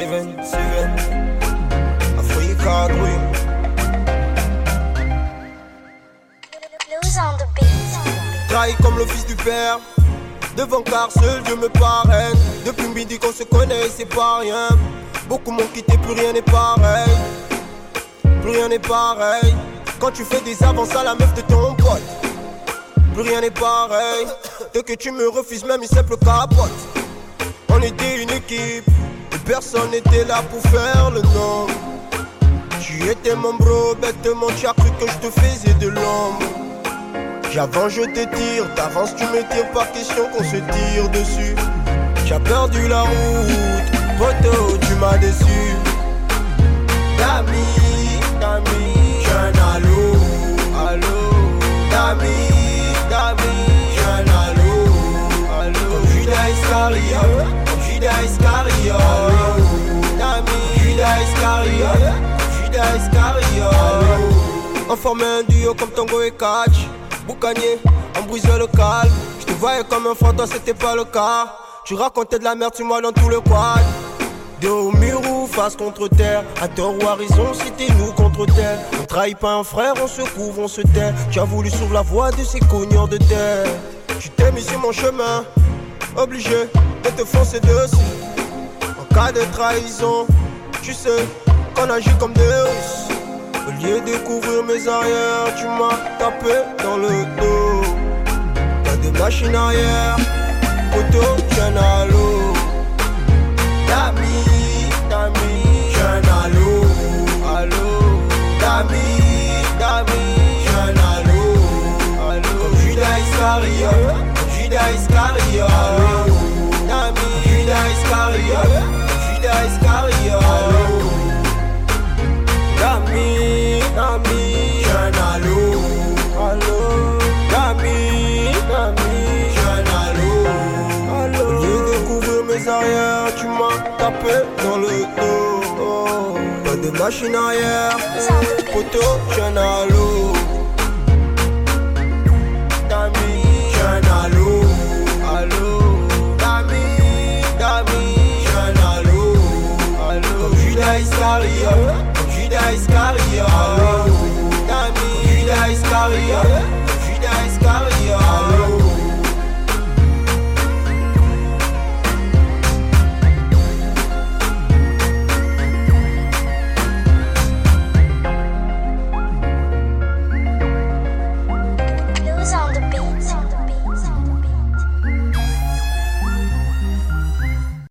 Seven, seven. Africa Dream. Trahi comme le fils du père. Devant car seul Dieu me parraine. Depuis midi qu'on se connaît, c'est pas rien. Beaucoup m'ont quitté, plus rien n'est pareil. Plus rien n'est pareil. Quand tu fais des avances à la meuf de ton pote. Plus rien n'est pareil. Dès que tu me refuses, même une simple capote. On était une équipe. Personne n'était là pour faire le nom. Tu étais mon bro, bêtement, tu as cru que je te faisais de l'ombre. J'avance, je te tire, t'avances, tu me tires, par question qu'on se tire dessus. J'ai perdu la route, poteau, tu m'as déçu. On formait un duo comme Tango et Catch. Boucanier, on brisait le calme. Je te voyais comme un fantôme, c'était pas le cas. Tu racontais de la merde, tu moi dans tout le quad. Dos au mur ou face contre terre. À tort ou à raison, c'était nous contre terre. On trahit pas un frère, on se couvre, on se tait. Tu as voulu suivre la voie de ces cogneurs de terre. Tu t'es mis sur mon chemin, obligé de te foncer dessus. En cas de trahison, tu sais qu'on agit comme des Russes. Au lieu de couvrir mes arrières, tu m'as tapé dans le dos. Pas de machine arrière, poteau, tiens à l'eau. Dami, Dami, tiens à allô. Dami, Dami, tiens à l'eau, allô. Judas Iscariot, Judas Iscariot, tu m'as tapé dans le dos. Pas de machine arrière, Photo j'en à l'eau. Dami, j'en à Allô, Judas Iscariot, Judas Iscariot.